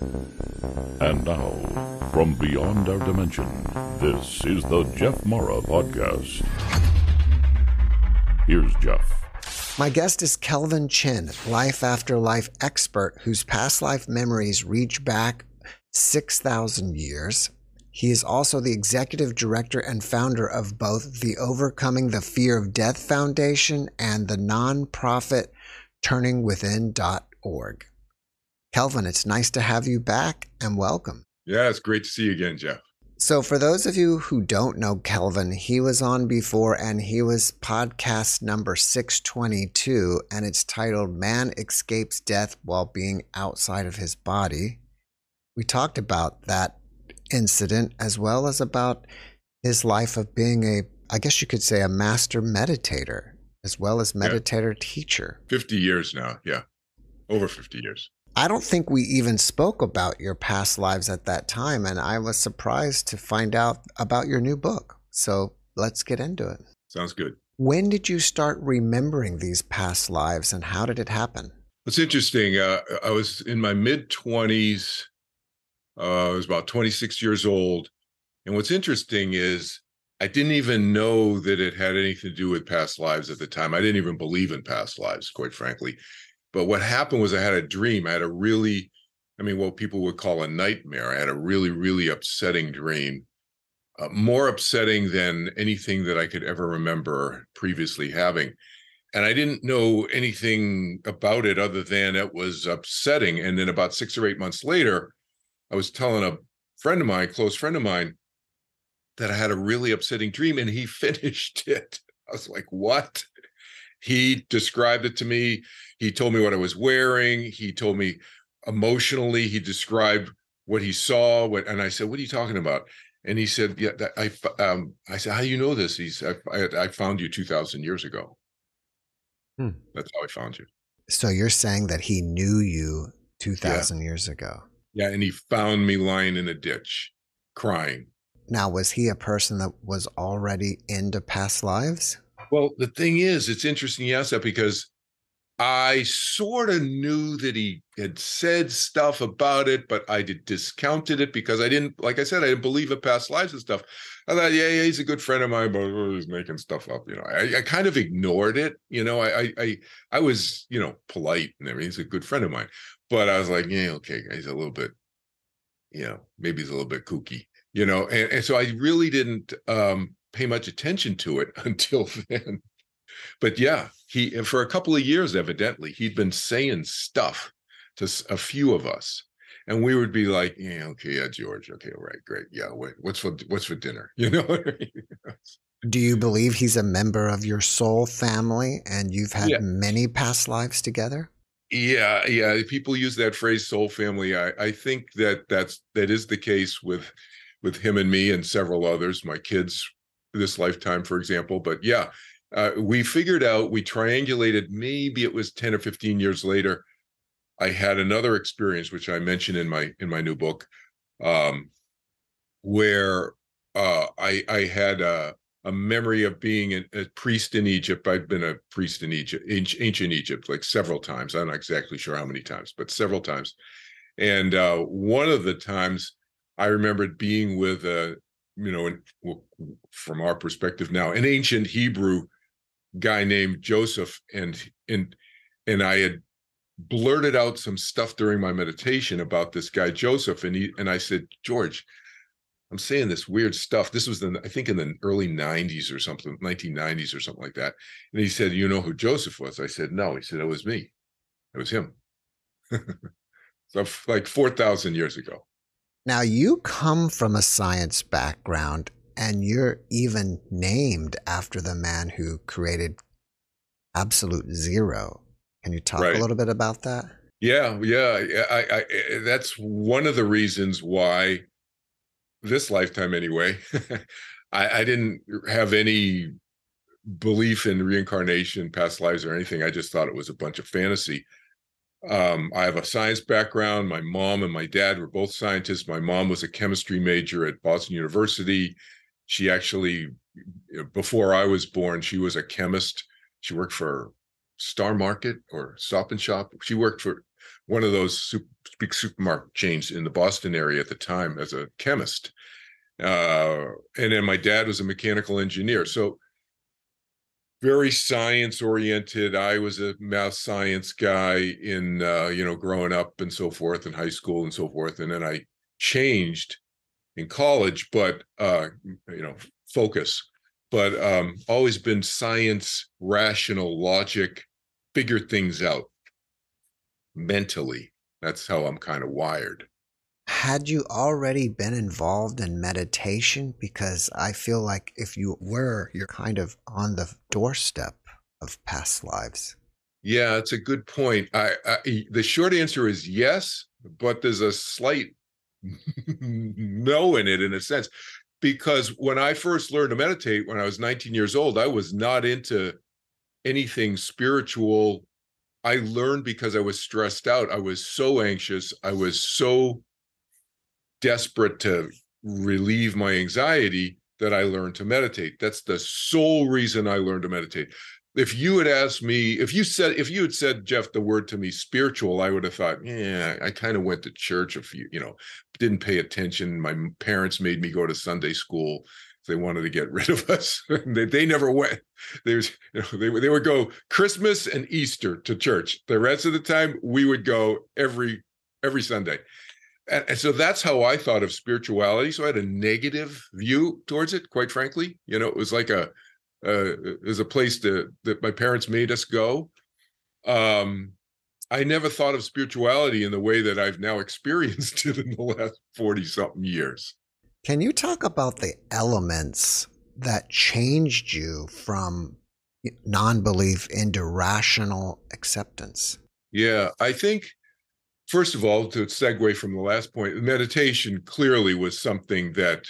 And now, from beyond our dimension, this is the Jeff Mara Podcast. Here's Jeff. My guest is Kelvin Chin, life after life expert whose past life memories reach back 6,000 years. He is also the executive director and founder of both the Overcoming the Fear of Death Foundation and the nonprofit turningwithin.org. Kelvin, it's nice to have you back and welcome. Yeah, it's great to see you again, Jeff. So, for those of you who don't know Kelvin, he was on before and he was podcast number 622, and it's titled Man Escapes Death While Being Outside of His Body. We talked about that incident as well as about his life of being a, I guess you could say, a master meditator as well as meditator yeah. teacher. 50 years now, yeah. Over 50 years. I don't think we even spoke about your past lives at that time, and I was surprised to find out about your new book. So let's get into it. Sounds good. When did you start remembering these past lives, and how did it happen? It's interesting. Uh, I was in my mid 20s. Uh, I was about 26 years old. And what's interesting is I didn't even know that it had anything to do with past lives at the time. I didn't even believe in past lives, quite frankly. But what happened was I had a dream. I had a really, I mean, what people would call a nightmare. I had a really, really upsetting dream, uh, more upsetting than anything that I could ever remember previously having. And I didn't know anything about it other than it was upsetting. And then about six or eight months later, I was telling a friend of mine, close friend of mine, that I had a really upsetting dream and he finished it. I was like, what? He described it to me. He told me what I was wearing. He told me emotionally, he described what he saw. What, and I said, what are you talking about? And he said, yeah, that I, um, I said, how do you know this? He's, I, I found you 2000 years ago. Hmm. That's how I found you. So you're saying that he knew you 2000 yeah. years ago. Yeah. And he found me lying in a ditch crying. Now, was he a person that was already into past lives? Well, the thing is, it's interesting you ask that because I sort of knew that he had said stuff about it, but I discounted it because I didn't, like I said, I didn't believe in past lives and stuff. I thought, yeah, yeah, he's a good friend of mine, but he's making stuff up. You know, I, I, kind of ignored it. You know, I, I, I was, you know, polite and everything. He's a good friend of mine, but I was like, yeah, okay, he's a little bit, you know, maybe he's a little bit kooky, you know, and, and so I really didn't um, pay much attention to it until then. But yeah, he for a couple of years, evidently, he'd been saying stuff to a few of us, and we would be like, "Yeah, okay, yeah, George, okay, all right, great, yeah, wait, what's for what's for dinner?" You know. Do you believe he's a member of your soul family, and you've had yeah. many past lives together? Yeah, yeah. People use that phrase "soul family." I, I think that that's that is the case with with him and me and several others. My kids this lifetime, for example. But yeah, uh, we figured out, we triangulated, maybe it was 10 or 15 years later. I had another experience, which I mentioned in my in my new book, um, where uh, I I had a, a memory of being a, a, priest in Egypt. I've been a priest in Egypt, ancient Egypt, like several times. I'm not exactly sure how many times, but several times. And uh, one of the times I remembered being with a you know, in, from our perspective now, an ancient Hebrew guy named Joseph, and and and I had blurted out some stuff during my meditation about this guy Joseph, and he and I said, George, I'm saying this weird stuff. This was the I think in the early 90s or something, 1990s or something like that. And he said, You know who Joseph was? I said, No. He said, It was me. It was him. so like 4,000 years ago. Now, you come from a science background and you're even named after the man who created absolute zero. Can you talk right. a little bit about that? Yeah, yeah. I, I, eh, eh, that's one of the reasons why this lifetime anyway. I, I didn't have any belief in reincarnation, past lives, or anything. I just thought it was a bunch of fantasy. Um, I have a science background. My mom and my dad were both scientists. My mom was a chemistry major at Boston University. She actually, before I was born, she was a chemist. She worked for Star Market or Stop and Shop. She worked for one of those super, big supermarket chains in the Boston area at the time as a chemist. Uh, and then my dad was a mechanical engineer. So very science oriented. I was a math science guy in uh, you know growing up and so forth in high school and so forth, and then I changed in college, but uh, you know focus, but um, always been science, rational logic, figure things out mentally. That's how I'm kind of wired. Had you already been involved in meditation? Because I feel like if you were, you're kind of on the doorstep of past lives. Yeah, it's a good point. I, I the short answer is yes, but there's a slight no in it in a sense because when I first learned to meditate when I was 19 years old, I was not into anything spiritual. I learned because I was stressed out. I was so anxious. I was so desperate to relieve my anxiety that I learned to meditate. That's the sole reason I learned to meditate. If you had asked me, if you said, if you had said, Jeff, the word to me, spiritual, I would have thought, yeah, I kind of went to church a few, you know, didn't pay attention. My parents made me go to Sunday school. They wanted to get rid of us. they, they never went. They, you know, they, they would go Christmas and Easter to church. The rest of the time, we would go every every Sunday and, and, so that's how I thought of spirituality. So I had a negative view towards it, quite frankly. You know, it was like a uh, it was a place to, that my parents made us go. Um, I never thought of spirituality in the way that I've now experienced it in the last 40 something years. Can you talk about the elements that changed you from non belief into rational acceptance? Yeah, I think first of all, to segue from the last point, meditation clearly was something that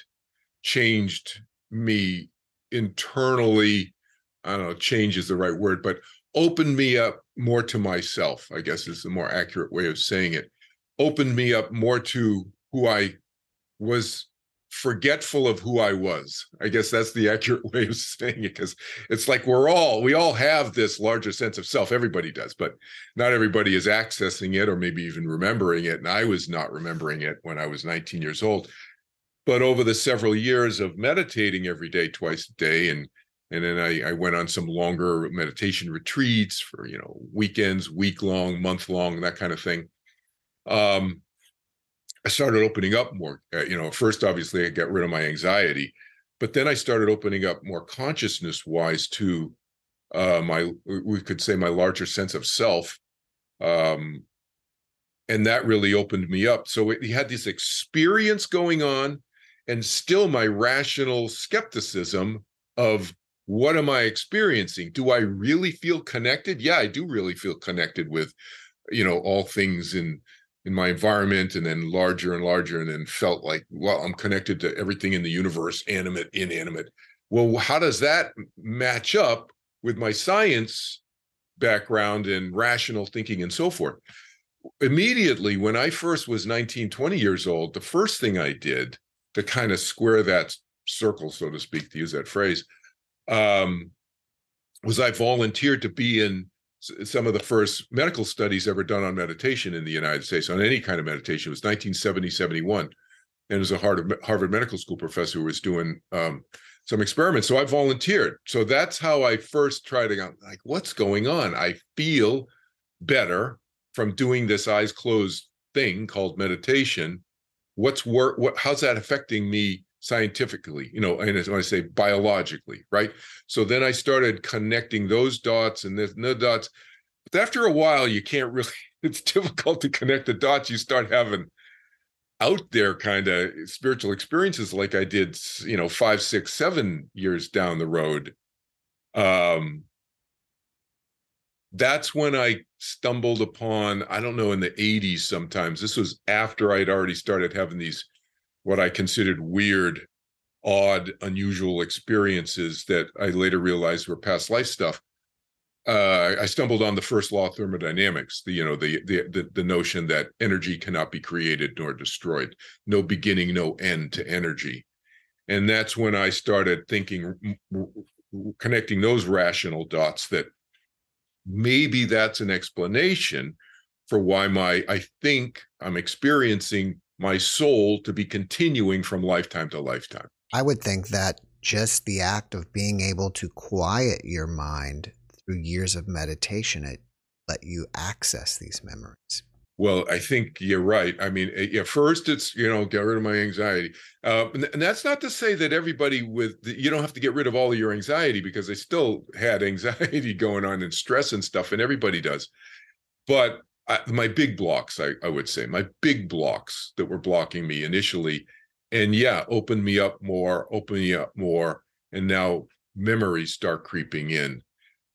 changed me internally. I don't know, change is the right word, but opened me up more to myself, I guess is the more accurate way of saying it. Opened me up more to who I was forgetful of who I was. I guess that's the accurate way of saying it because it's like we're all, we all have this larger sense of self. Everybody does, but not everybody is accessing it or maybe even remembering it. And I was not remembering it when I was 19 years old. But over the several years of meditating every day, twice a day, and and then I, I went on some longer meditation retreats for you know weekends, week long, month long, that kind of thing. Um, I started opening up more. Uh, you know, first, obviously, I got rid of my anxiety, but then I started opening up more consciousness wise to uh, my, we could say, my larger sense of self. Um, and that really opened me up. So it, had this experience going on, and still my rational skepticism of what am I experiencing? Do I really feel connected? Yeah, I do really feel connected with, you know, all things in in my environment and then larger and larger and then felt like well i'm connected to everything in the universe animate inanimate. Well how does that match up with my science background and rational thinking and so forth? Immediately when i first was 19 20 years old the first thing i did to kind of square that circle so to speak to use that phrase um, was i volunteered to be in some of the first medical studies ever done on meditation in the United States, on any kind of meditation, was 1970, 71. And it was a Harvard, Harvard Medical School professor who was doing um, some experiments. So I volunteered. So that's how I first tried to go, like, what's going on? I feel better from doing this eyes closed thing called meditation. What's work? What? How's that affecting me scientifically, you know, and when I say biologically, right? So then I started connecting those dots and the, the dots. But after a while, you can't really, it's difficult to connect the dots. You start having out there kind of spiritual experiences like I did, you know, five, six, seven years down the road. Um, that's when I stumbled upon, I don't know, in the 80s sometimes. This was after I'd already started having these what I considered weird, odd, unusual experiences that I later realized were past life stuff. Uh, I stumbled on the first law of thermodynamics. The you know the, the the the notion that energy cannot be created nor destroyed, no beginning, no end to energy, and that's when I started thinking, connecting those rational dots that maybe that's an explanation for why my I think I'm experiencing my soul to be continuing from lifetime to lifetime. I would think that just the act of being able to quiet your mind through years of meditation, it let you access these memories. Well, I think you're right. I mean, yeah, first it's, you know, get rid of my anxiety. Uh, and, and, that's not to say that everybody with, the, you don't have to get rid of all of your anxiety because I still had anxiety going on and stress and stuff, and everybody does. But I, my big blocks, I, I would say, my big blocks that were blocking me initially, and yeah, opened me up more, opened me up more. And now memories start creeping in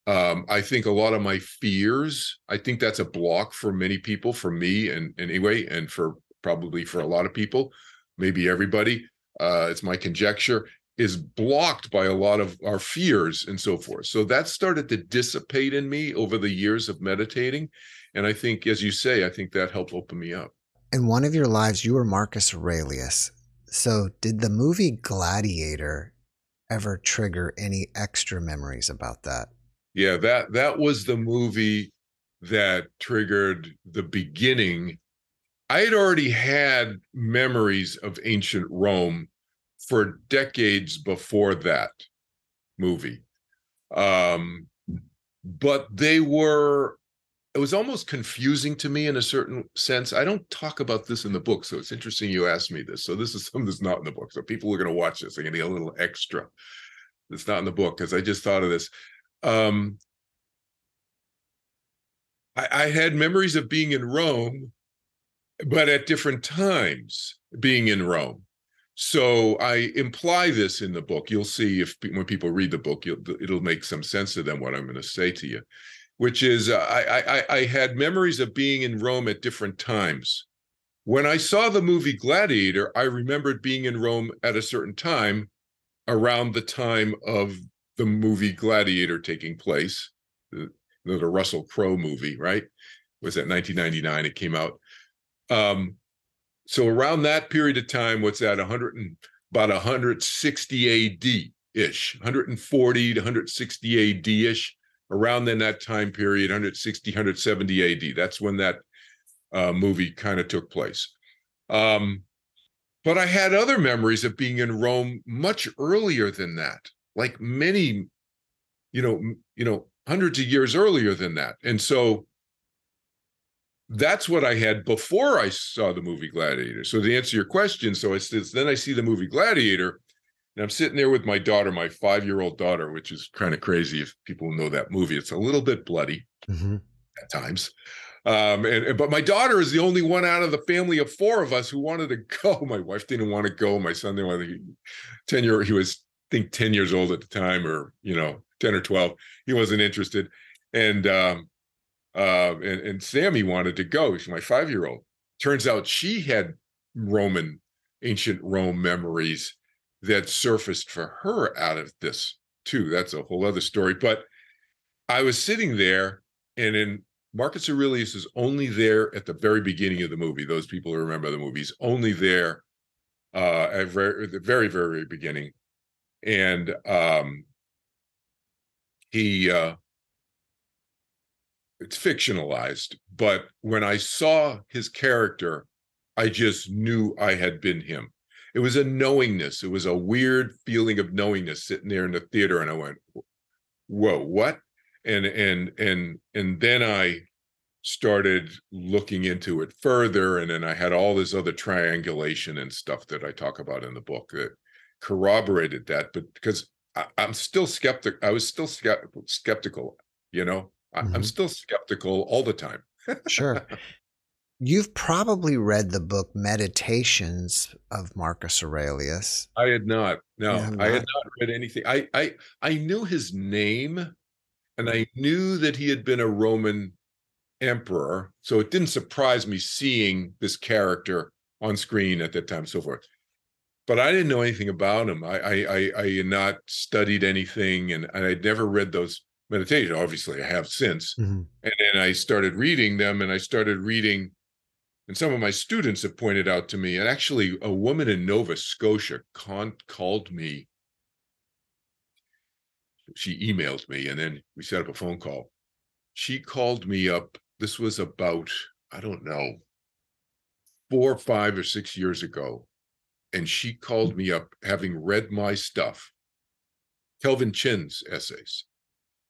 um, I think a lot of my fears, I think that's a block for many people, for me and anyway, and for probably for a lot of people, maybe everybody. Uh, it's my conjecture is blocked by a lot of our fears and so forth. So that started to dissipate in me over the years of meditating. And I think, as you say, I think that helped open me up. In one of your lives, you were Marcus Aurelius. So did the movie Gladiator ever trigger any extra memories about that? yeah that that was the movie that triggered the beginning i had already had memories of ancient rome for decades before that movie um but they were it was almost confusing to me in a certain sense. I don't talk about this in the book so it's interesting you asked me this. So this is something that's not in the book. So people are going to watch this. They're going to get a little extra that's not in the book because i just thought of this. Um, I, I had memories of being in Rome, but at different times being in Rome. So I imply this in the book. You'll see if when people read the book, it'll make some sense to them what I'm going to say to you, which is uh, I, I, I had memories of being in Rome at different times. When I saw the movie Gladiator, I remembered being in Rome at a certain time, around the time of the movie Gladiator taking place, the, the Russell Crowe movie, right? Was that 1999? It came out. Um, so around that period of time, what's that? 100 and about 160 AD ish, 140 to 160 AD ish. Around then that time period, 160, 170 AD. That's when that uh, movie kind of took place. Um, but I had other memories of being in Rome much earlier than that like many you know you know hundreds of years earlier than that and so that's what i had before i saw the movie gladiator so to answer your question so it's, it's then i see the movie gladiator and i'm sitting there with my daughter my five year old daughter which is kind of crazy if people know that movie it's a little bit bloody mm-hmm. at times um, and, and, but my daughter is the only one out of the family of four of us who wanted to go. My wife didn't want to go. My son didn't want to. Ten year he was think 10 years old at the time or you know 10 or 12 he wasn't interested and um uh and, and sammy wanted to go she's my five year old turns out she had roman ancient rome memories that surfaced for her out of this too that's a whole other story but i was sitting there and in marcus aurelius is only there at the very beginning of the movie those people who remember the movies only there uh at very, the very very beginning and um, he uh, it's fictionalized but when i saw his character i just knew i had been him it was a knowingness it was a weird feeling of knowingness sitting there in the theater and i went whoa what and and and and then i started looking into it further and then i had all this other triangulation and stuff that i talk about in the book that corroborated that, but because I, am still skeptic, I was still skeptical. You know, I, mm-hmm. I'm still skeptical all the time. sure. You've probably read the book Meditations of Marcus Aurelius. I had not. No, not. I had not read anything. I, I I knew his name and I knew that he had been a Roman emperor. So it didn't surprise me seeing this character on screen at that time, so forth. but I didn't know anything about him. I I I, I had not studied anything, and, and I'd never read those meditations. Obviously, I have since, Mm-hmm. and then I started reading them, and I started reading. And some of my students have pointed out to me, and actually, a woman in Nova Scotia con- called me. She emailed me, and then we set up a phone call. She called me up. This was about I don't know, four, five, or six years ago, and she called me up having read my stuff, Kelvin Chin's essays,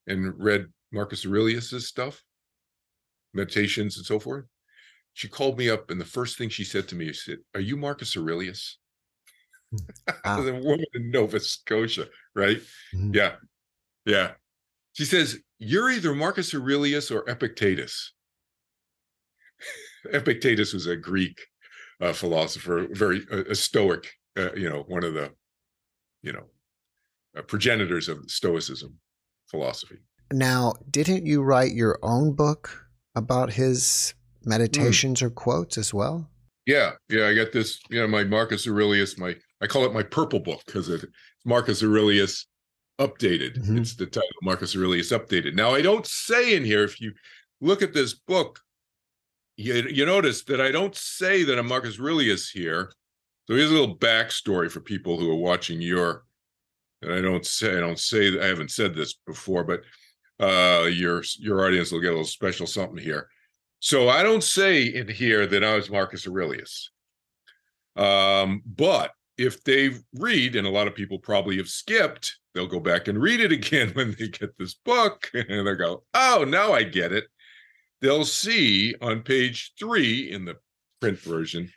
and read Marcus Aurelius's stuff, meditations and so forth. She called me up, and the first thing she said to me, she said, "Are you Marcus Aurelius?" Wow. the woman in Nova Scotia, right? Mhm. Yeah, yeah. She says, "You're either Marcus Aurelius or Epictetus." Epictetus was a Greek uh, philosopher, very a, a Stoic, uh, you know, one of the, you know, uh, progenitors of Stoicism philosophy. Now, didn't you write your own book about his meditations or quotes as well? Yeah, yeah. I got this, you know, my Marcus Aurelius, my I call it my purple book because it's Marcus Aurelius updated. Mhm. It's the title, Marcus Aurelius updated. Now, I don't say in here if you look at this book, you, you notice that I don't say that I'm Marcus Aurelius here. So here's a little backstory for people who are watching your. And I don't say I don't say I haven't said this before, but uh, your your audience will get a little special something here. So I don't say in here that I was Marcus Aurelius. Um, but if they read, and a lot of people probably have skipped, they'll go back and read it again when they get this book, and they'll go, "Oh, now I get it." They'll see on page three in the print version,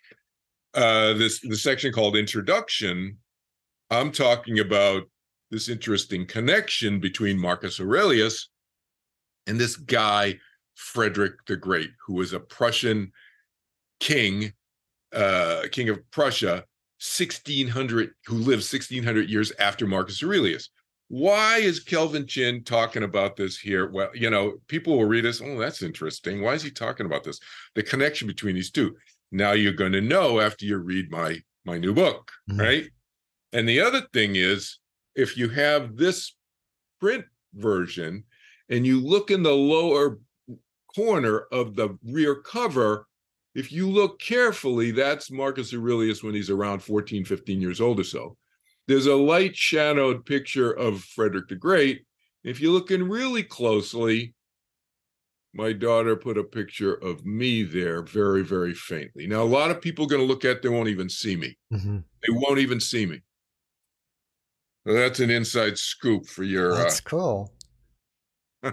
uh, this the section called Introduction. I'm talking about this interesting connection between Marcus Aurelius and this guy Frederick the Great, who was a Prussian king, uh, king of Prussia, 1600, who lived 1600 years after Marcus Aurelius. Why is Kelvin Chin talking about this here? Well, you know, people will read this. Oh, that's interesting. Why is he talking about this? The connection between these two. Now you're going to know after you read my my new book, Mhm. right? And the other thing is, if you have this print version and you look in the lower corner of the rear cover, if you look carefully, that's Marcus Aurelius when he's around 14, 15 years old or so. There's a light shadowed picture of Frederick the Great. If you look in really closely, my daughter put a picture of me there very, very faintly. Now, a lot of people are going to look at, they won't even see me. Mhm. They won't even see me. So that's an inside scoop for your uh, That's cool.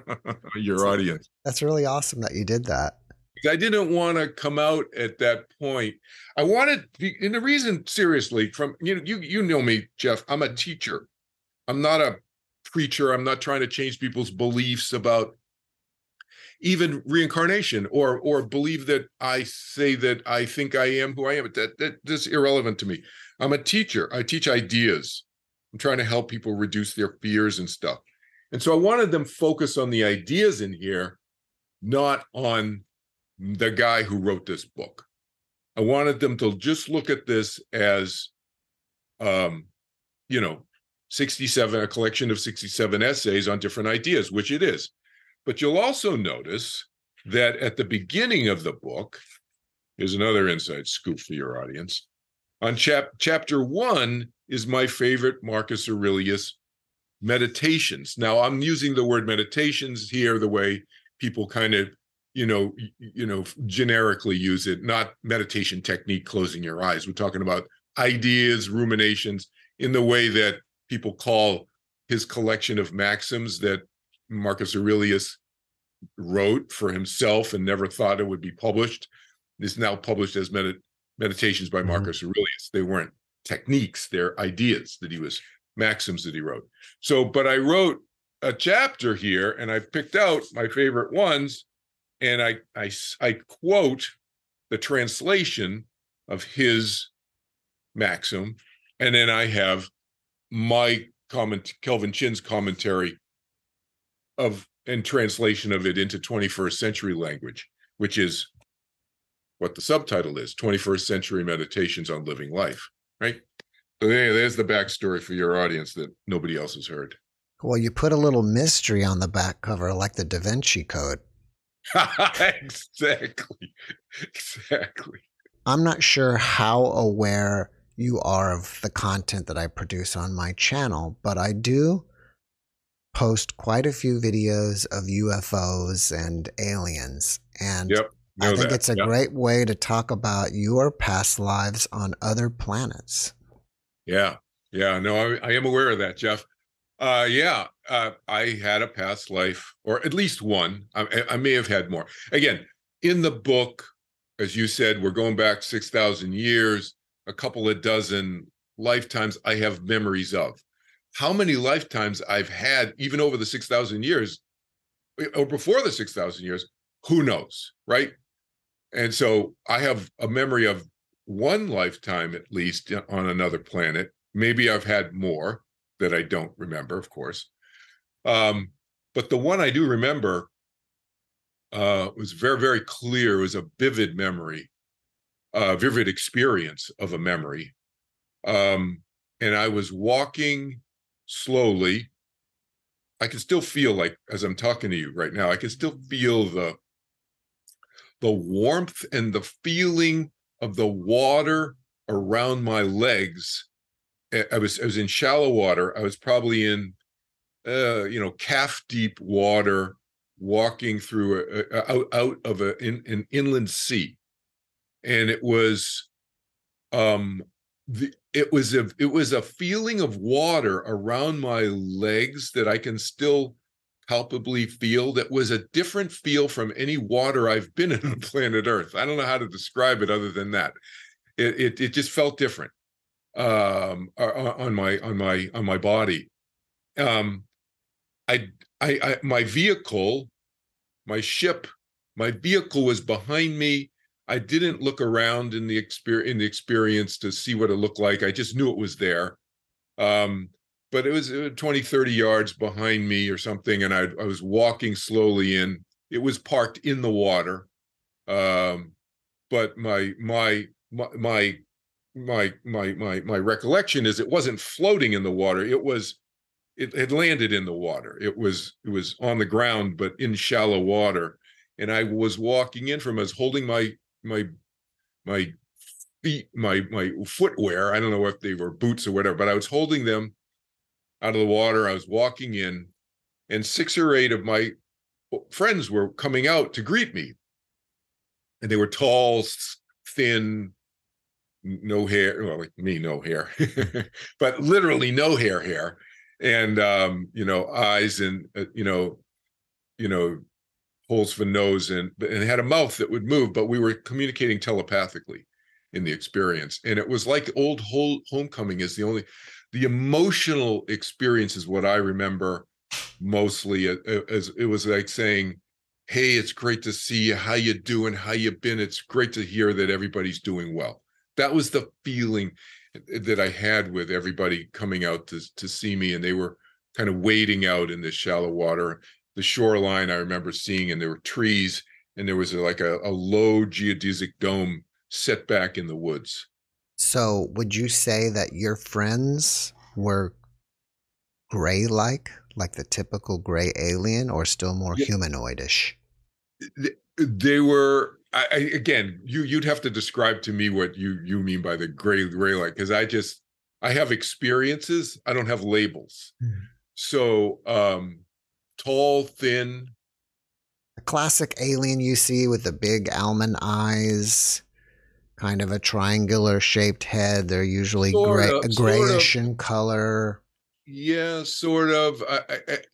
your audience. That's really awesome that you did that. I didn't want to come out at that point. I wanted, and the reason, seriously, from you know, you you know me, Jeff. I'm a teacher. I'm not a preacher. I'm not trying to change people's beliefs about even reincarnation or or believe that I say that I think I am who I am. That that that's irrelevant to me. I'm a teacher. I teach ideas. I'm trying to help people reduce their fears and stuff. And so I wanted them focus on the ideas in here, not on the guy who wrote this book. I wanted them to just look at this as, um, you know, 67, a collection of 67 essays on different ideas, which it is. But you'll also notice that at the beginning of the book, here's another inside scoop for your audience. On chap- chapter one is my favorite Marcus Aurelius meditations. Now, I'm using the word meditations here the way people kind of you know you know generically use it not meditation technique closing your eyes we're talking about ideas ruminations in the way that people call his collection of maxims that marcus aurelius wrote for himself and never thought it would be published is now published as Medi- meditations by Mhm. marcus aurelius they weren't techniques they're ideas that he was maxims that he wrote so but i wrote a chapter here and i picked out my favorite ones and I, I, I quote the translation of his maxim, and then I have my comment, Kelvin Chin's commentary of and translation of it into 21st century language, which is what the subtitle is: 21st Century Meditations on Living Life. Right. So there, there's the backstory for your audience that nobody else has heard. Well, you put a little mystery on the back cover, like the Da Vinci Code. exactly. Exactly. I'm not sure how aware you are of the content that I produce on my channel, but I do post quite a few videos of UFOs and aliens. And Yep. I think that. it's a Yep. great way to talk about your past lives on other planets. Yeah, yeah, no, I, I am aware of that, Jeff. Uh, yeah, uh, I had a past life, or at least one. I, I may have had more. Again, in the book, as you said, we're going back six thousand years, a couple of dozen lifetimes. I have memories of how many lifetimes I've had, even over the six thousand years, eh, or before the six thousand years. Who knows, right? And so I have a memory of one lifetime at least on another planet. Maybe I've had more that I don't remember, of course. Um, but the one I do remember uh, was very, very clear. It was a vivid memory, a vivid experience of a memory. Um, and I was walking slowly. I can still feel like, as I'm talking to you right now, I can still feel the the warmth and the feeling of the water around my legs. I- was I was in shallow water. I was probably in uh, you know calf deep water, walking through a, a, out out of a, in, an inland sea, and it was um the it was a it was a feeling of water around my legs that I can still palpably feel that was a different feel from any water I've been in on planet Earth. I don't know how to describe it other than that. It it, it just felt different um on my on my on my body. Um I I, I my vehicle, my ship, my vehicle was behind me. I didn't look around in the experience in the experience to see what it looked like. I just knew it was there. Um but it was uh, 20 30 yards behind me or something and I, I was walking slowly in. It was parked in the water um but my my my my my my my, my recollection is it wasn't floating in the water it was it had landed in the water. It was it was on the ground but in shallow water. And i was walking in from I was holding my my my feet my my footwear i don't know if they were boots or whatever but i was holding them out of the water. I was walking in, and six or eight of my friends were coming out to greet me. And they were tall, thin, no hair. Well, like me, no hair, but literally no hair, hair, and um, you know, eyes and uh, you know, you know, holes for nose, and and had a mouth that would move. But we were communicating telepathically in the experience, and it was like old whole homecoming is the only the emotional experience is what I remember mostly a- a- as it was like saying, Hey, it's great to see you. How you doing? How you been? It's great to hear that everybody's doing well. That was the feeling that I had with everybody coming out to, to see me. And they were kind of wading out in the shallow water. The shoreline I remember seeing, and there were trees, and there was like a, a low geodesic dome set back in the woods. So, would you say that your friends were gray like, like the typical gray alien, or still more Yeah. humanoidish? they were I, again you you'd have to describe to me what you you mean by the gray gray like because i just i have experiences i don't have labels Hmm. so um tall thin The classic alien you see with the big almond eyes, kind of a triangular shaped head. They're usually Sort gray, of, sort of. grayish in color. yeah sort of I, I I-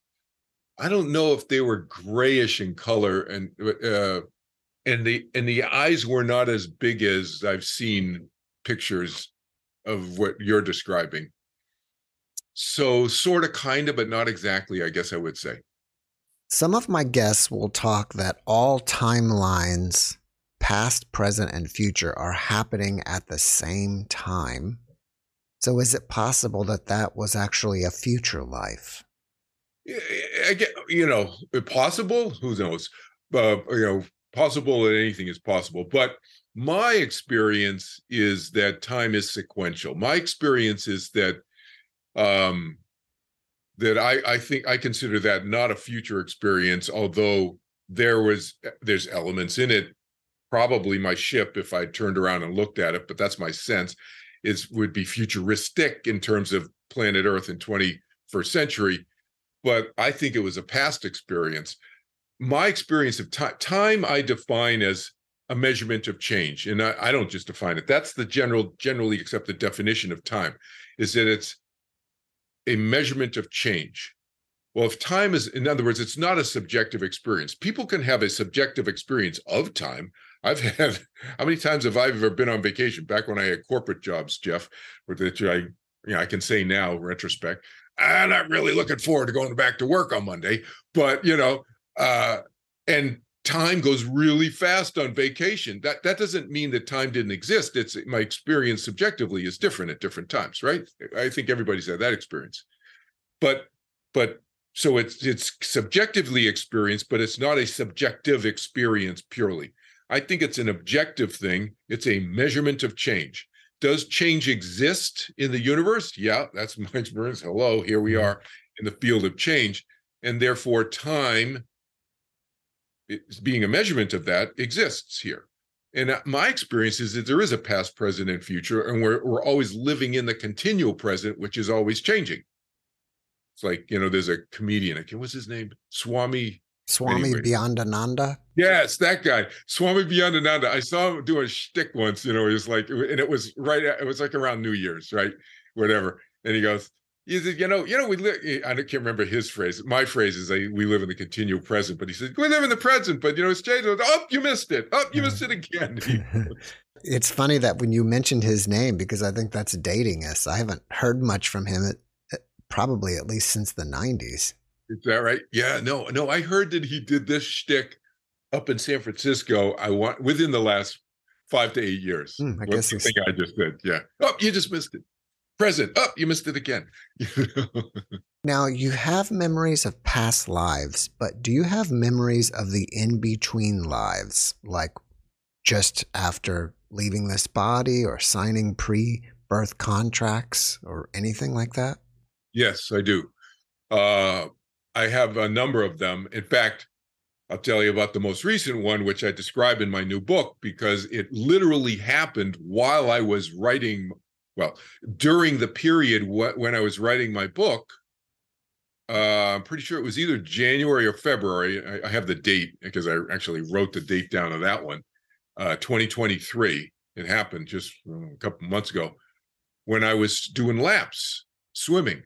i don't know if they were grayish in color and uh and the and the eyes were not as big as i've seen pictures of what you're describing so sort of kind of but not exactly i guess i would say Some of my guests will talk that all timelines, past, present, and future, are happening at the same time. So, is it possible that that was actually a future life? I get, you know, possible. Who knows? Uh, you know, possible that anything is possible. But my experience is that time is sequential. My experience is that um that I I think I consider that not a future experience, although there was there's elements in it. Probably my ship, if I turned around and looked at it, but that's my sense, is would be futuristic in terms of planet Earth in 21st century. But I think it was a past experience. My experience of time, time I define as a measurement of change. And I, I don't just define it. That's the general, generally accepted definition of time, is that it's a measurement of change. Well, if time is, in other words, it's not a subjective experience. People can have a subjective experience of time. I've had how many times have I ever been on vacation? Back when I had corporate jobs, Jeff, that I, you know, I can say now, retrospect, I'm not really looking forward to going back to work on Monday. But you know, uh, and time goes really fast on vacation. That that doesn't mean that time didn't exist. It's my experience subjectively is different at different times, right? I think everybody's had that experience. But but so it's it's subjectively experienced, but it's not a subjective experience purely. I think it's an objective thing. It's a measurement of change. Does change exist in the universe? Yeah, that's my experience. Hello, here we are in the field of change. And therefore, time being a measurement of that exists here. And uh, my experience is that there is a past, present, and future, and we're we're always living in the continual present, which is always changing. It's like you know, there's a comedian. What's his name? Swami. Swami anyway. Beyondananda. Yes, that guy, Swami Beyondananda. I saw him do a shtick once. You know, he was like, and it was right. It was like around New Year's, right? Whatever. And he goes, he said, you know, you know, we live. I can't remember his phrase. My phrase is, I, "We live in the continual present." But he said, "We live in the present." But you know, it's changed. Oh, you missed it. Oh, you missed it again. it's funny that when you mentioned his name, because I think that's dating us. I haven't heard much from him, at, at, probably at least since the '90s. Is that right? Yeah. No, no. I heard that he did this shtick up in San Francisco. I want within the last five to eight years. Mm, I guess I think I just did. Yeah. Oh, you just missed it present. Oh, you missed it again. now, you have memories of past lives, but do you have memories of the in between lives, like just after leaving this body or signing pre birth contracts or anything like that? Yes, I do. Uh, I have a number of them. In fact, I'll tell you about the most recent one, which I describe in my new book, because it literally happened while I was writing well, during the period wh- when I was writing my book, uh, I'm pretty sure it was either January or February. I, I, have the date because I actually wrote the date down of that one. Uh, 2023. It happened just uh, a couple months ago when I was doing laps swimming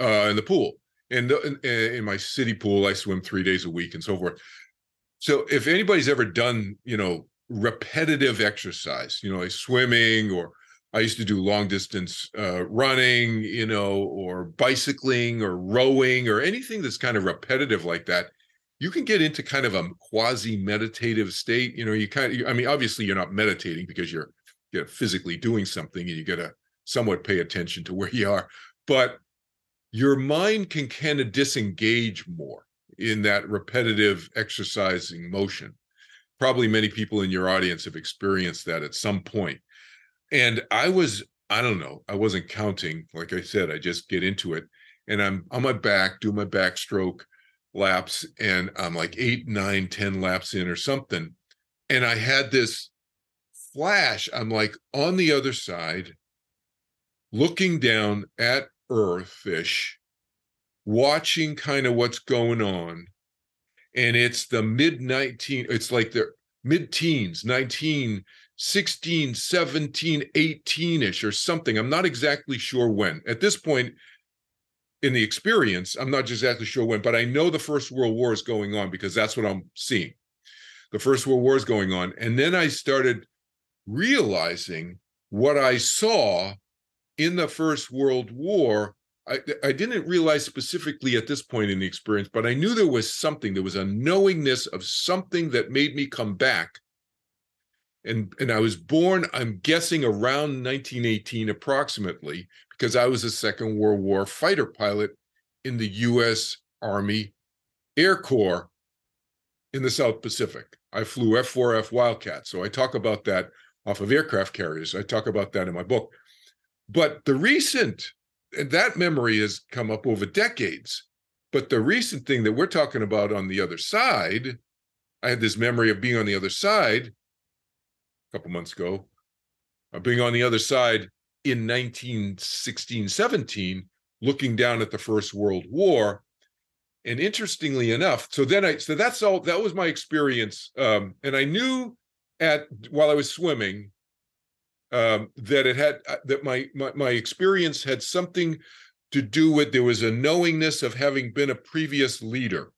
uh, in the pool. And in, in my city pool, I swim three days a week and so forth. So if anybody's ever done, you know, repetitive exercise, you know, like swimming or I used to do long distance uh, running, you know, or bicycling or rowing or anything that's kind of repetitive like that. You can get into kind of a quasi meditative state. You know, you kind of, I mean, obviously you're not meditating because you're, you're physically doing something and you got to somewhat pay attention to where you are. But your mind can kind of disengage more in that repetitive exercising motion. Probably many people in your audience have experienced that at some point. and I was, I don't know, I wasn't counting. Like I said, I just get into it and I'm on my back, do my backstroke laps, and I'm like eight, nine, ten laps in or something. And I had this flash. I'm like on the other side, looking down at Earthish, watching kind of what's going on. And it's the mid 19, it's like the mid teens, 19, 16, 17, 18 ish or something. I'm not exactly sure when. At this point in the experience, I'm not exactly sure when, but I know the First World War is going on because that's what I'm seeing. The First World War is going on. And then I started realizing what I saw in the First World War. I, I didn't realize specifically at this point in the experience, but I knew there was something. There was a knowingness of something that made me come back and and I was born, I'm guessing around 1918 approximately, because I was a Second World War fighter pilot in the U.S. Army Air Corps in the South Pacific. I flew F4F Wildcat. So I talk about that off of aircraft carriers. I talk about that in my book. But the recent, and that memory has come up over decades. But the recent thing that we're talking about on the other side, I had this memory of being on the other side a couple months ago, of being on the other side in 1916, 17, looking down at the First World War. And interestingly enough, so then I, so that's all, that was my experience. Um, and I knew at, while I was swimming, um, that it had, uh, that my, my, my experience had something to do with, there was a knowingness of having been a previous leader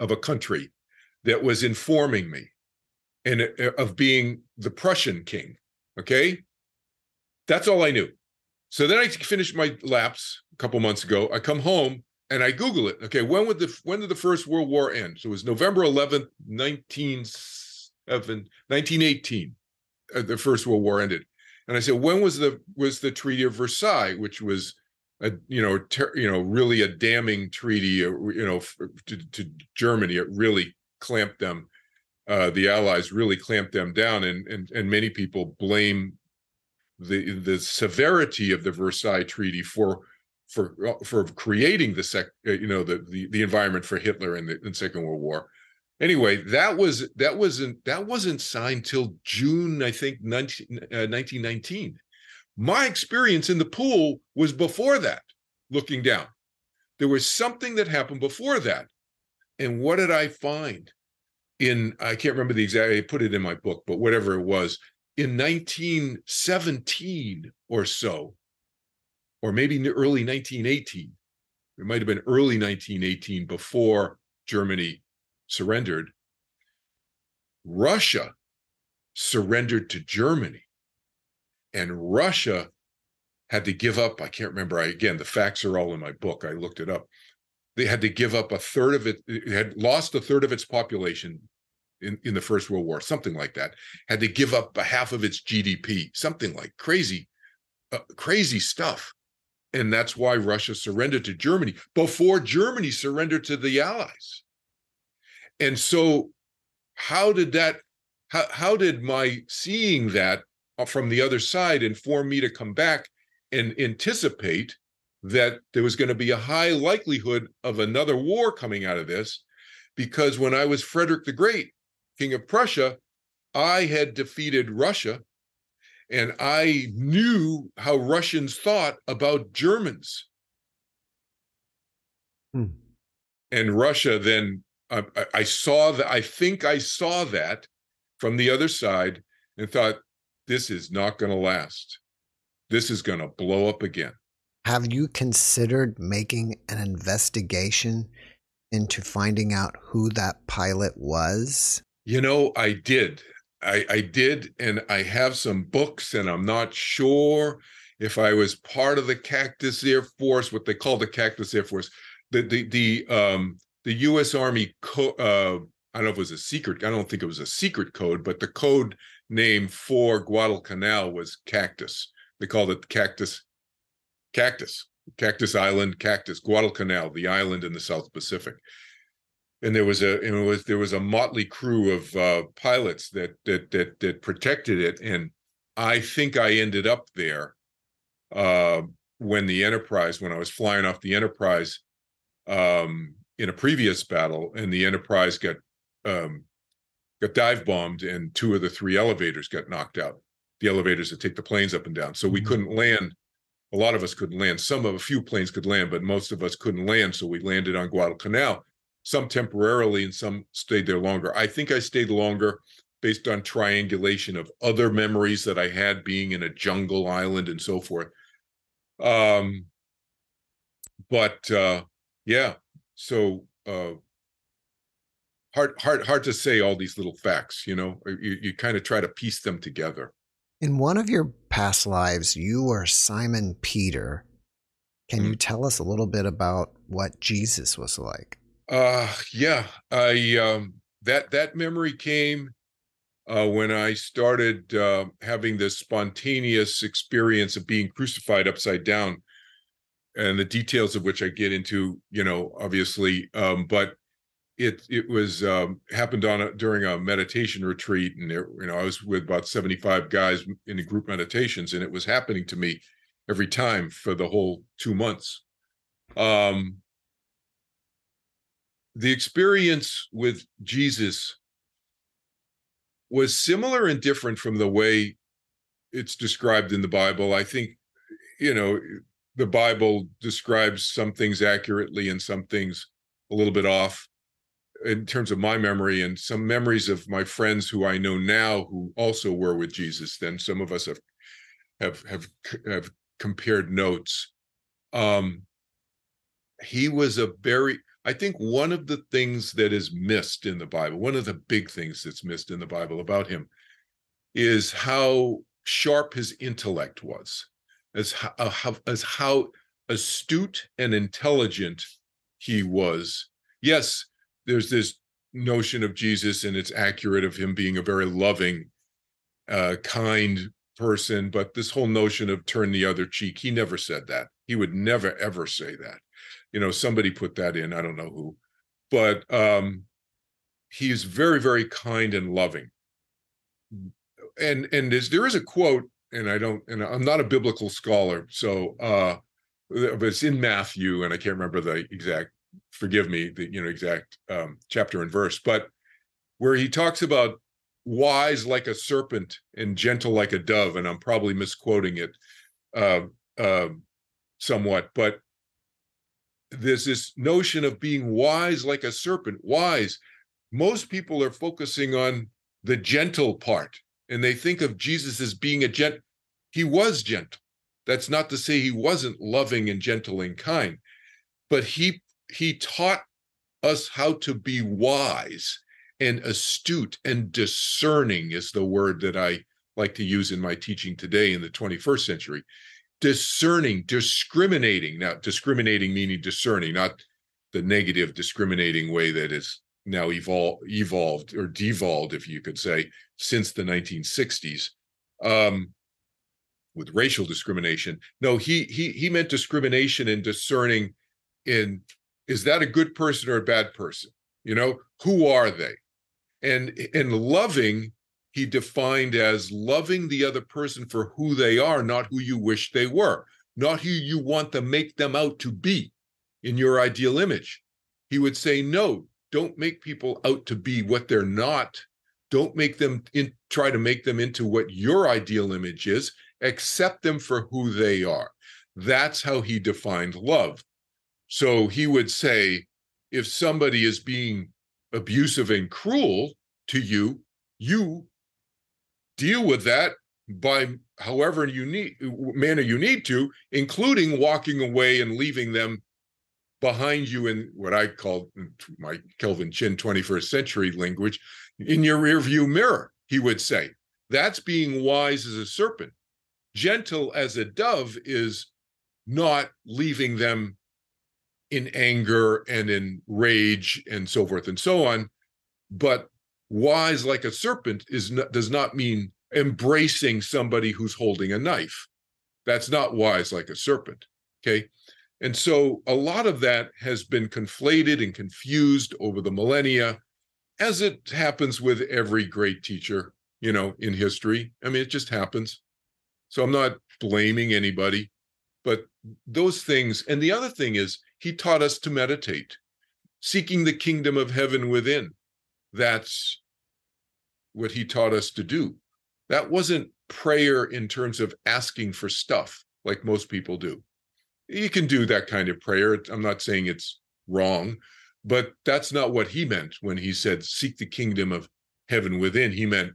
of a country that was informing me and uh, of being the Prussian king. Okay. That's all I knew. So then I finished my laps a couple months ago. I come home and I Google it. Okay, when would the when did the First World War end? So it was November 11th, 19, 1918. Uh, the First World War ended. And I said, when was the was the Treaty of Versailles, which was a you know ter, you know really a damning treaty, uh, you know to, to Germany. It really clamped them. Uh, the Allies really clamped them down, and and and many people blame the the severity of the Versailles Treaty for for for creating the sec uh, you know the the, the environment for Hitler in the in Second World War. Anyway, that was that wasn't that wasn't signed till June I think 19, uh, 1919. My experience in the pool was before that. Looking down, there was something that happened before that, and what did I find? In I can't remember the exact. I put it in my book, but whatever it was, in 1917 or so, or maybe early 1918. It might have been early 1918 before Germany surrendered. Russia surrendered to Germany. And Russia had to give up, I can't remember, I, again, the facts are all in my book. I looked it up. They had to give up a third of it, it had lost a third of its population in, in the First World War, something like that, had to give up a half of its GDP, something like crazy, uh, crazy stuff. And that's why Russia surrendered to Germany before Germany surrendered to the Allies. And so, how did that, how, how did my seeing that uh, from the other side inform me to come back and anticipate that there was going to be a high likelihood of another war coming out of this? Because when I was Frederick the Great, King of Prussia, I had defeated Russia and I knew how Russians thought about Germans. Hmm. And Russia then, I, I saw that, I think I saw that from the other side and thought, this is not going to last. This is going to blow up again. Have you considered making an investigation into finding out who that pilot was? You know, I did. I, I did, and I have some books, and I'm not sure if I was part of the Cactus Air Force, what they call the Cactus Air Force, the the the um the U.S. Army co- uh, I don't know if it was a secret. I don't think it was a secret code, but the code name for Guadalcanal was Cactus. They called it Cactus, Cactus, Cactus Island, Cactus, Guadalcanal, the island in the South Pacific and there was a was there was a motley crew of uh, pilots that that that that protected it, and I think I ended up there uh, when the Enterprise, when I was flying off the Enterprise um, in a previous battle, and the Enterprise got um, got dive bombed, and two of the three elevators got knocked out. The elevators that take the planes up and down, so we mm-hmm. couldn't land. A lot of us couldn't land. Some of a few planes could land, but most of us couldn't land. So we landed on Guadalcanal some temporarily and some stayed there longer. I think I stayed longer based on triangulation of other memories that I had being in a jungle island and so forth. Um, but uh, yeah, so uh, hard, hard, hard to say all these little facts. You know, you, you kind of try to piece them together. In one of your past lives, you were Simon Peter. Can mm-hmm. you tell us a little bit about what Jesus was like? Uh, yeah, I um, that that memory came uh, when I started uh, having this spontaneous experience of being crucified upside down, and the details of which I get into, you know, obviously. Um, but it it was um, happened on a, during a meditation retreat, and it, you know I was with about seventy five guys in the group meditations, and it was happening to me every time for the whole two months. Um, the experience with Jesus was similar and different from the way it's described in the Bible. I think, you know, the Bible describes some things accurately and some things a little bit off in terms of my memory and some memories of my friends who I know now who also were with Jesus. Then some of us have have have have compared notes. Um, he was a very I think one of the things that is missed in the Bible, one of the big things that's missed in the Bible about him, is how sharp his intellect was, as how, uh, as how astute and intelligent he was. Yes, there's this notion of Jesus, and it's accurate of him being a very loving, uh, kind person. But this whole notion of turn the other cheek, he never said that. He would never ever say that you know somebody put that in i don't know who but um he's very very kind and loving and and there is a quote and i don't and i'm not a biblical scholar so uh but it's in matthew and i can't remember the exact forgive me the you know exact um chapter and verse but where he talks about wise like a serpent and gentle like a dove and i'm probably misquoting it uh, uh, somewhat but there's this notion of being wise like a serpent wise. Most people are focusing on the gentle part and they think of jesus as being a gent he was gentle that's not to say he wasn't loving and gentle and kind but he he taught us how to be wise and astute and discerning is the word that i like to use in my teaching today in the 21st century discerning, discriminating. Now, discriminating meaning discerning, not the negative discriminating way that is now evolved, evolved or devolved, if you could say, since the 1960s, um, with racial discrimination. No, he he he meant discrimination in discerning in is that a good person or a bad person? You know, who are they? And and loving he defined as loving the other person for who they are, not who you wish they were, not who you want to make them out to be in your ideal image. He would say, no, don't make people out to be what they're not. Don't make them in, try to make them into what your ideal image is. Accept them for who they are. That's how he defined love. So he would say, if somebody is being abusive and cruel to you, you deal with that by however you need manner you need to, including walking away and leaving them behind you in what I call my Kelvin Chin 21st century language, in your rearview mirror, he would say. That's being wise as a serpent. Gentle as a dove is not leaving them in anger and in rage and so forth and so on, but wise like a serpent is not, does not mean embracing somebody who's holding a knife. That's not wise like a serpent. Okay. And so a lot of that has been conflated and confused over the millennia, as it happens with every great teacher, you know, in history. I mean, it just happens. So I'm not blaming anybody, but those things. And the other thing is, he taught us to meditate, seeking the kingdom of heaven within. That's what he taught us to do. That wasn't prayer in terms of asking for stuff like most people do. You can do that kind of prayer. I'm not saying it's wrong, but that's not what he meant when he said, seek the kingdom of heaven within. He meant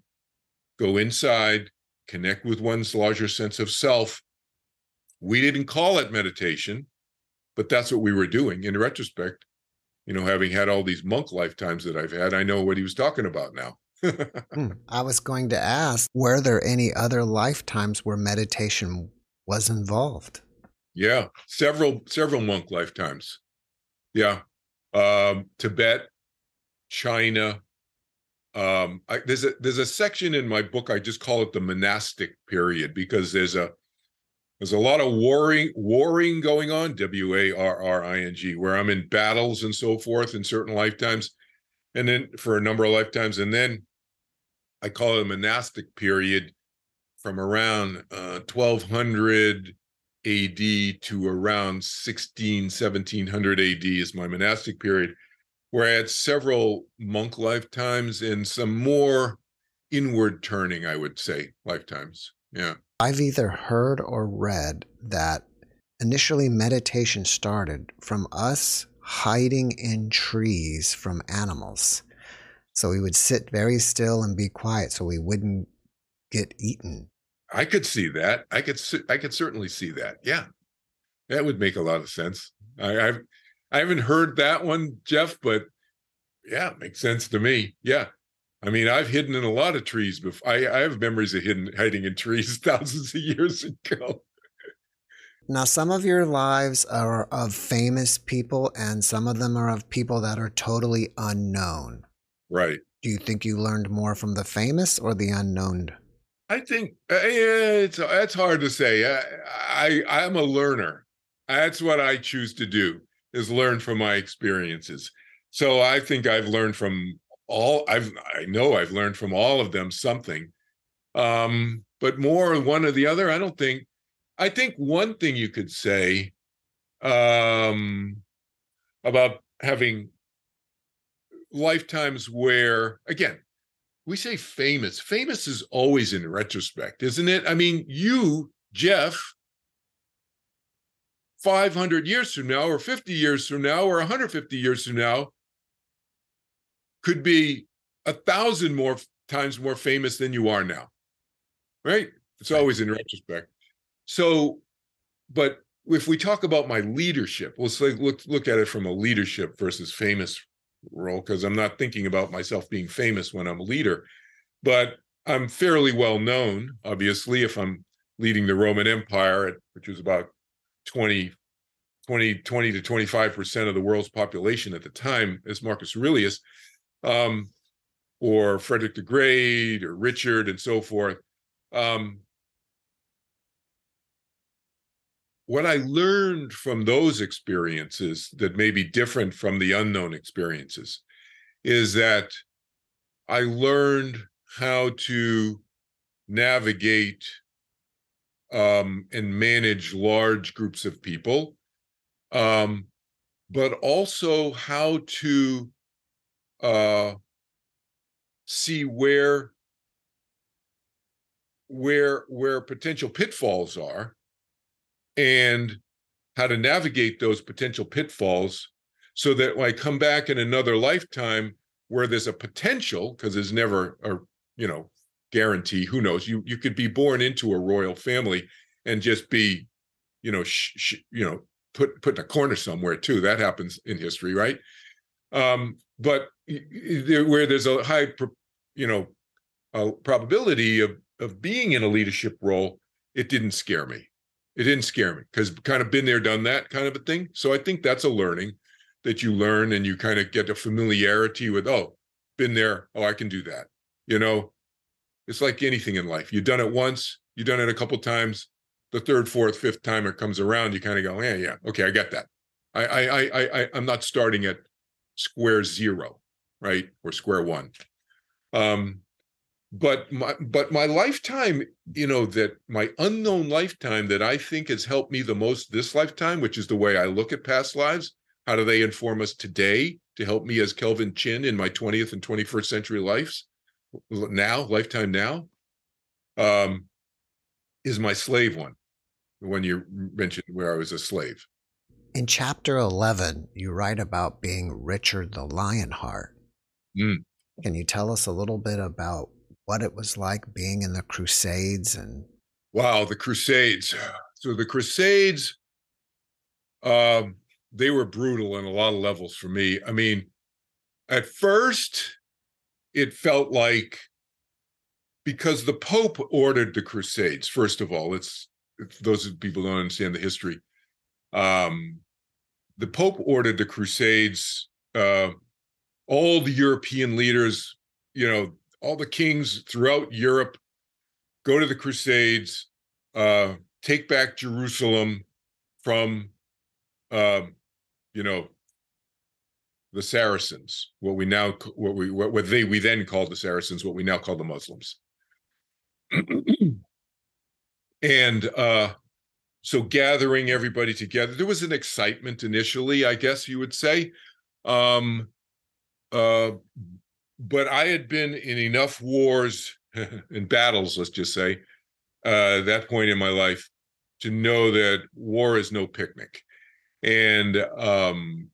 go inside, connect with one's larger sense of self. We didn't call it meditation, but that's what we were doing in retrospect. You know, having had all these monk lifetimes that I've had, I know what he was talking about now. Hmm. I was going to ask, were there any other lifetimes where meditation was involved? Yeah, several several monk lifetimes. Yeah, um, Tibet, China. Um, I, there's a there's a section in my book. I just call it the monastic period because there's a there's a lot of warring warring going on. W A R R I N G, where I'm in battles and so forth in certain lifetimes and then for a number of lifetimes, and then I call it a monastic period from around uh, 1200 AD to around 16, 1700 AD is my monastic period, where I had several monk lifetimes and some more inward turning, I would say, lifetimes. Yeah. I've either heard or read that initially meditation started from us hiding in trees from animals. So we would sit very still and be quiet so we wouldn't get eaten. I could see that. I could I could certainly see that. Yeah. That would make a lot of sense. I, I've I haven't heard that one, Jeff, but yeah, it makes sense to me. Yeah. I mean, I've hidden in a lot of trees before. I, I have memories of hidden hiding in trees thousands of years ago. Now, some of your lives are of famous people, and some of them are of people that are totally unknown. Right. Do you think you learned more from the famous or the unknown? I think uh, it's that's hard to say. I, I I'm a learner. That's what I choose to do is learn from my experiences. So I think I've learned from all I've I know I've learned from all of them something. Um, but more one or the other, I don't think. I think one thing you could say um, about having lifetimes where, again, we say famous. Famous is always in retrospect, isn't it? I mean, you, Jeff, 500 years from now, or 50 years from now, or 150 years from now, could be a thousand more times more famous than you are now. Right? It's always in retrospect. So, but if we talk about my leadership, let's like look look at it from a leadership versus famous role, because I'm not thinking about myself being famous when I'm a leader, but I'm fairly well known, obviously, if I'm leading the Roman Empire, which was about 20, 20, 20 to 25% of the world's population at the time, as Marcus Aurelius um, or Frederick the Great or Richard and so forth. Um, what I learned from those experiences that may be different from the unknown experiences is that I learned how to navigate um, and manage large groups of people, um, but also how to uh, see where where where potential pitfalls are and how to navigate those potential pitfalls so that when I come back in another lifetime where there's a potential because there's never a you know guarantee who knows? You you could be born into a royal family and just be you know sh- sh- you know put put in a corner somewhere too. That happens in history right? Um but where there's a high, you know, a probability of of being in a leadership role, it didn't scare me. It didn't scare me because kind of been there, done that kind of a thing. So I think that's a learning that you learn and you kind of get a familiarity with, oh, been there. Oh, I can do that. You know, it's like anything in life. You've done it once, you've done it a couple times. The third, fourth, fifth time it comes around, you kind of go, yeah, yeah, okay, I get that. I, I, I, I, I'm not starting at square zero right or square one um but my but my lifetime you know that my unknown lifetime that i think has helped me the most this lifetime which is the way i look at past lives how do they inform us today to help me as kelvin chin in my 20th and 21st century lives now lifetime now? Um is my slave one the one you mentioned where i was a slave. In chapter 11 you write about being richard the lionheart. Mm. Can you tell us a little bit about what it was like being in the Crusades and? Wow, the Crusades. So the Crusades, um, they were brutal in a lot of levels for me. I mean, at first, it felt like because the Pope ordered the Crusades. First of all, it's, those people don't understand the history. Um, the Pope ordered the Crusades uh, all the European leaders, you know, all the kings throughout Europe go to the Crusades, uh, take back Jerusalem from, uh, you know, the Saracens, what we now what we what, what they we then called the Saracens, what we now call the Muslims. and uh so gathering everybody together there was an excitement initially i guess you would say um uh but i had been in enough wars and battles let's just say uh that point in my life to know that war is no picnic. And um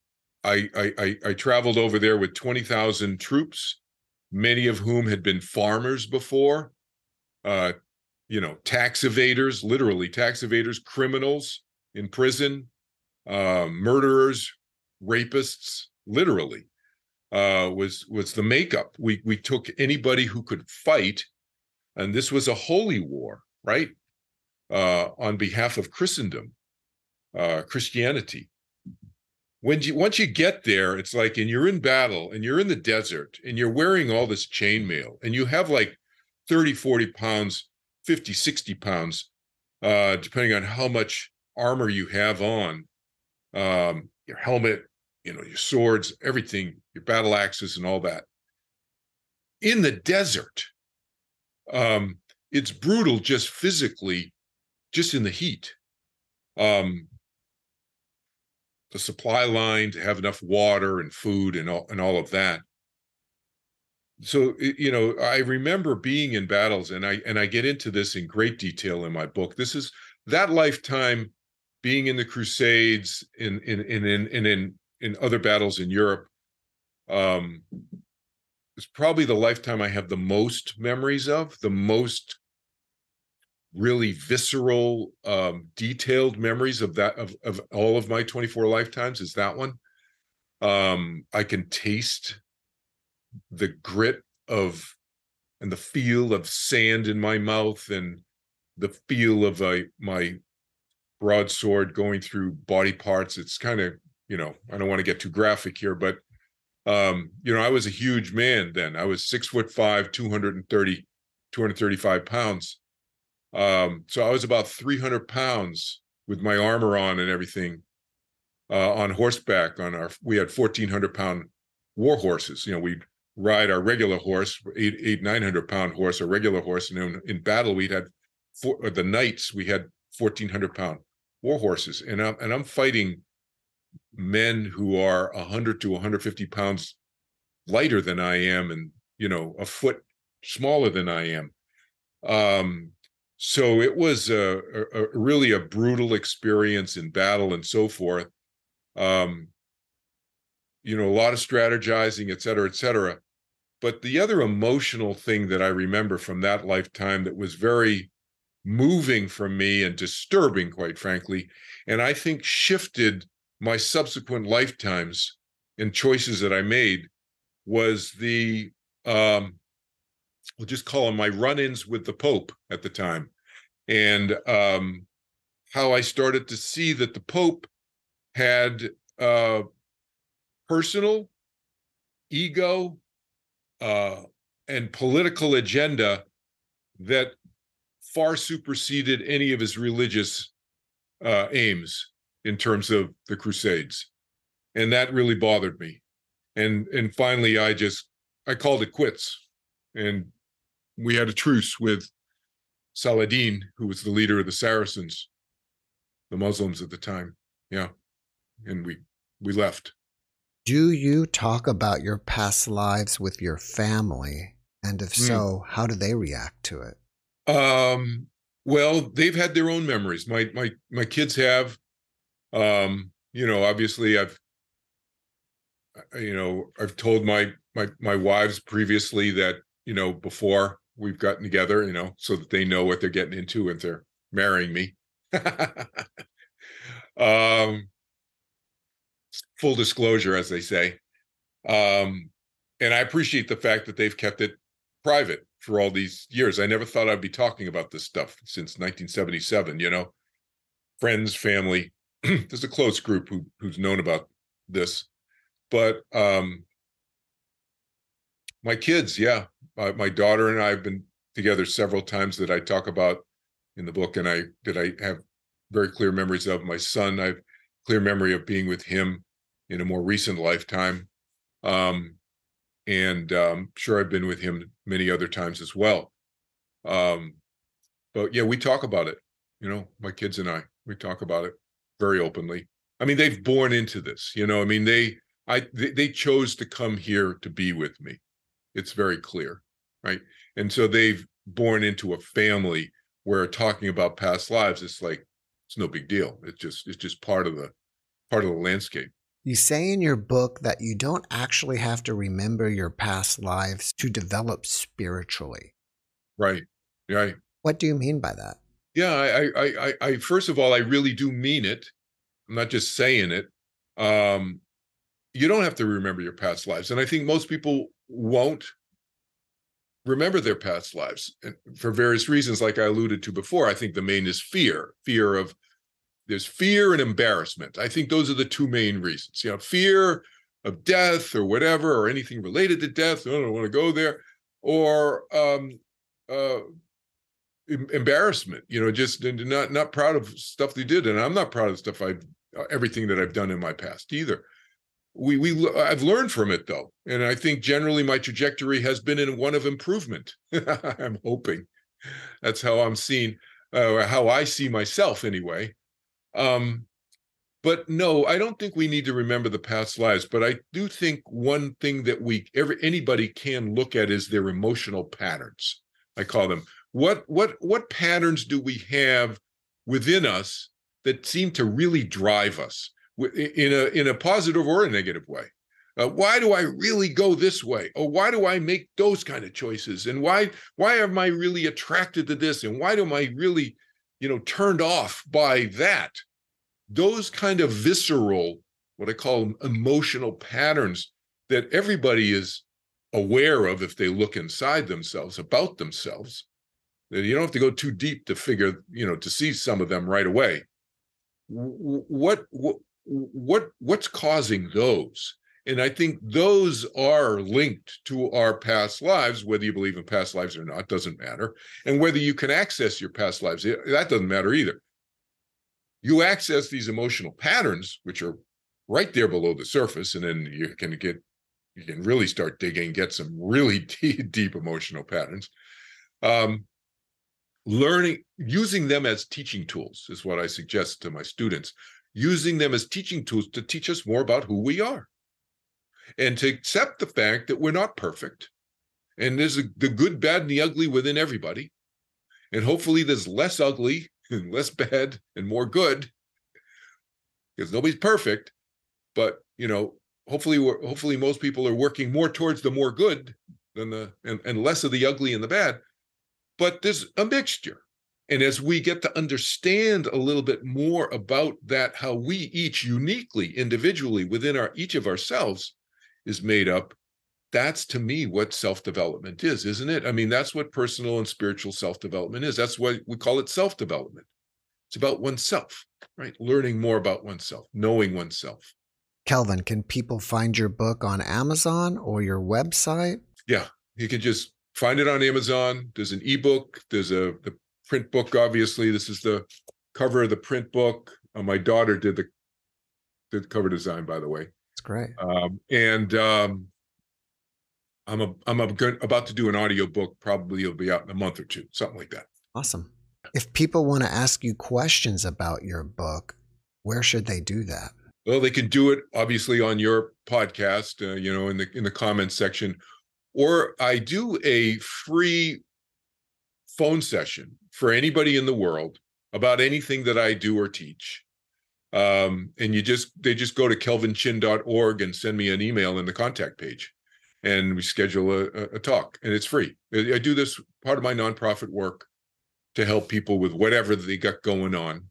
I, I I traveled over there with 20,000 troops, many of whom had been farmers before, uh, you know, tax evaders, literally tax evaders, criminals in prison, uh, murderers, rapists, literally, uh, was was the makeup. We we took anybody who could fight, and this was a holy war, right? Uh, on behalf of Christendom, uh, Christianity when you once you get there it's like and you're in battle and you're in the desert and you're wearing all this chainmail and you have like 30 40 pounds 50 60 pounds uh depending on how much armor you have on um your helmet you know your swords everything your battle axes and all that. In the desert um it's brutal just physically just in the heat. Um the supply line to have enough water and food and all and all of that. So you know i remember being in battles and i and i get into this in great detail in my book. This is that lifetime being in the crusades in in in in in in, in other battles in europe um it's probably the lifetime i have the most memories of the most really visceral um detailed memories of that of, of all of my 24 lifetimes is that one. Um i can taste the grit of and the feel of sand in my mouth and the feel of a my broadsword going through body parts. It's kind of you know i don't want to get too graphic here but um you know i was a huge man then i was six foot five 230 235 pounds um, so I was about 300 pounds with my armor on and everything uh, on horseback. On our, we had 1,400 pound war horses. You know, we'd ride our regular horse, eight, eight, 900 pound horse, a regular horse. And in, in battle, we'd had four, uh, the knights, we had 1,400 pound war horses. And I'm, and I'm fighting men who are 100 to 150 pounds lighter than I am and, you know, a foot smaller than I am. Um, so it was a, a, a, really a brutal experience in battle and so forth um you know a lot of strategizing et cetera et cetera but the other emotional thing that i remember from that lifetime that was very moving for me and disturbing quite frankly and i think shifted my subsequent lifetimes and choices that i made was the um we'll just call them my run-ins with the Pope at the time, and um, how I started to see that the Pope had uh, personal ego uh, and political agenda that far superseded any of his religious uh, aims in terms of the Crusades, and that really bothered me. And and finally, I just I called it quits, and we had a truce with Saladin, who was the leader of the Saracens, the Muslims at the time. Yeah. And we we left. Do you talk about your past lives with your family? And if hmm. so, mm. how do they react to it? Um, well, they've had their own memories. My my my kids have. Um, you know, obviously I've you know, I've told my my my wives previously that, you know, before we've gotten together, you know, so that they know what they're getting into if they're marrying me. um, full disclosure, as they say. Um, and I appreciate the fact that they've kept it private for all these years. I never thought I'd be talking about this stuff since 1977, you know. Friends, family, there's a close group who who's known about this. But um my kids, yeah, my daughter and I have been together several times that I talk about in the book, and I that I have very clear memories of. My son, I have clear memory of being with him in a more recent lifetime. Um, and um, sure, I've been with him many other times as well. Um, but yeah, we talk about it. You know, my kids and I, we talk about it very openly. I mean, they've born into this. You know, I mean, they, I, they, they chose to come here to be with me. It's very clear, right? And so they've born into a family where talking about past lives, it's like it's no big deal. It's just it's just part of the part of the landscape. You say in your book that you don't actually have to remember your past lives to develop spiritually. Right. Right. What do you mean by that? Yeah, I, I, I, I first of all, I really do mean it. I'm not just saying it. Um, you don't have to remember your past lives, and I think most people won't remember their past lives and for various reasons, like I alluded to before. I think the main is fear, fear of there's fear and embarrassment. I think those are the two main reasons. You know, fear of death or whatever, or anything related to death. I don't want to go there, or um, uh, embarrassment. You know, just not not proud of stuff they did, and I'm not proud of stuff I uh, everything that I've done in my past either. We we I've learned from it though, and I think generally my trajectory has been in one of improvement. I'm hoping that's how I'm seeing, uh, how I see myself anyway. Um, but no, I don't think we need to remember the past lives. But I do think one thing that we every anybody can look at is their emotional patterns. I call them what what what patterns do we have within us that seem to really drive us in a in a positive or a negative way? Uh, why do I really go this way? Or why do I make those kind of choices? And why why am I really attracted to this? And why am I really, you know, turned off by that? Those kind of visceral, what I call emotional patterns that everybody is aware of if they look inside themselves about themselves you don't have to go too deep to figure, you know, to see some of them right away. What what what what's causing those? And I think those are linked to our past lives, whether you believe in past lives or not, doesn't matter. And whether you can access your past lives, that doesn't matter either. You access these emotional patterns, which are right there below the surface, and then you can get you can really start digging, get some really deep, deep emotional patterns. Um, learning using them as teaching tools is what i suggest to my students. Using them as teaching tools to teach us more about who we are. And to accept the fact that we're not perfect. And there's a, the good bad and the ugly within everybody. And hopefully there's less ugly and less bad and more good. Because nobody's perfect but you know hopefully hopefully most people are working more towards the more good than the and, and less of the ugly and the bad but there's a mixture. And as we get to understand a little bit more about that, how we each uniquely, individually within our each of ourselves is made up, that's to me what self-development is, isn't it? I mean, that's what personal and spiritual self-development is. That's why we call it self-development. It's about oneself, right? Learning more about oneself, knowing oneself. Kelvin, can people find your book on Amazon or your website? Yeah, you can just find it on Amazon. There's an ebook. There's a the print book. Obviously, this is the cover of the print book. Uh, my daughter did the did the cover design, by the way. It's great. Um, and um, I'm a, I'm a, good, about to do an audio book. Probably it'll be out in a month or two, something like that. Awesome. If people want to ask you questions about your book, where should they do that? Well, they can do it obviously on your podcast. Uh, you know, in the in the comments section, or I do a free phone session for anybody in the world about anything that I do or teach. Um, and you just they just go to kelvinchin.org and send me an email in the contact page and we schedule a, a talk and it's free. I do this part of my nonprofit work to help people with whatever they got going on.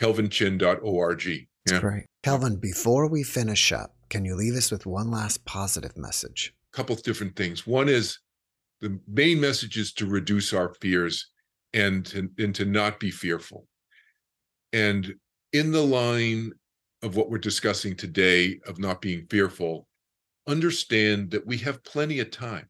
kelvinchin.org. Yeah. That's great. Kelvin, before we finish up, can you leave us with one last positive message? Couple of different things. One is the main message is to reduce our fears and to, and to not be fearful. And in the line of what we're discussing today of not being fearful, understand that we have plenty of time.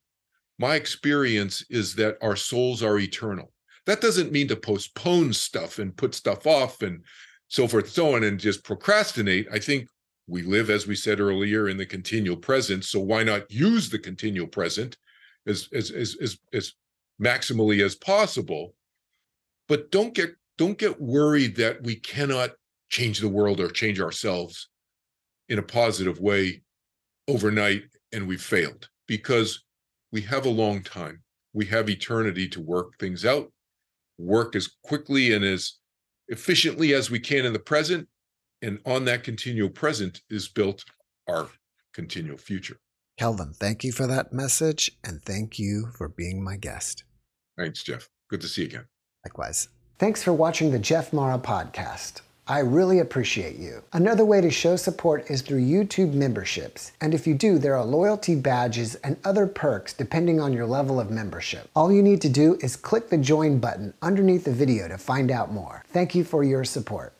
My experience is that our souls are eternal. That doesn't mean to postpone stuff and put stuff off and so forth so on and just procrastinate. I think We live, as we said earlier, in the continual present. So why not use the continual present as as as as, as maximally as possible? But don't get don't get worried that we cannot change the world or change ourselves in a positive way overnight and we've failed because we have a long time. We have eternity to work things out, work as quickly and as efficiently as we can in the present. And on that continual present is built our continual future. Kelvin, thank you for that message and thank you for being my guest. Thanks, Jeff. Good to see you again. Likewise. Thanks for watching the Jeff Mara podcast. I really appreciate you. Another way to show support is through YouTube memberships. And if you do, there are loyalty badges and other perks depending on your level of membership. All you need to do is click the join button underneath the video to find out more. Thank you for your support.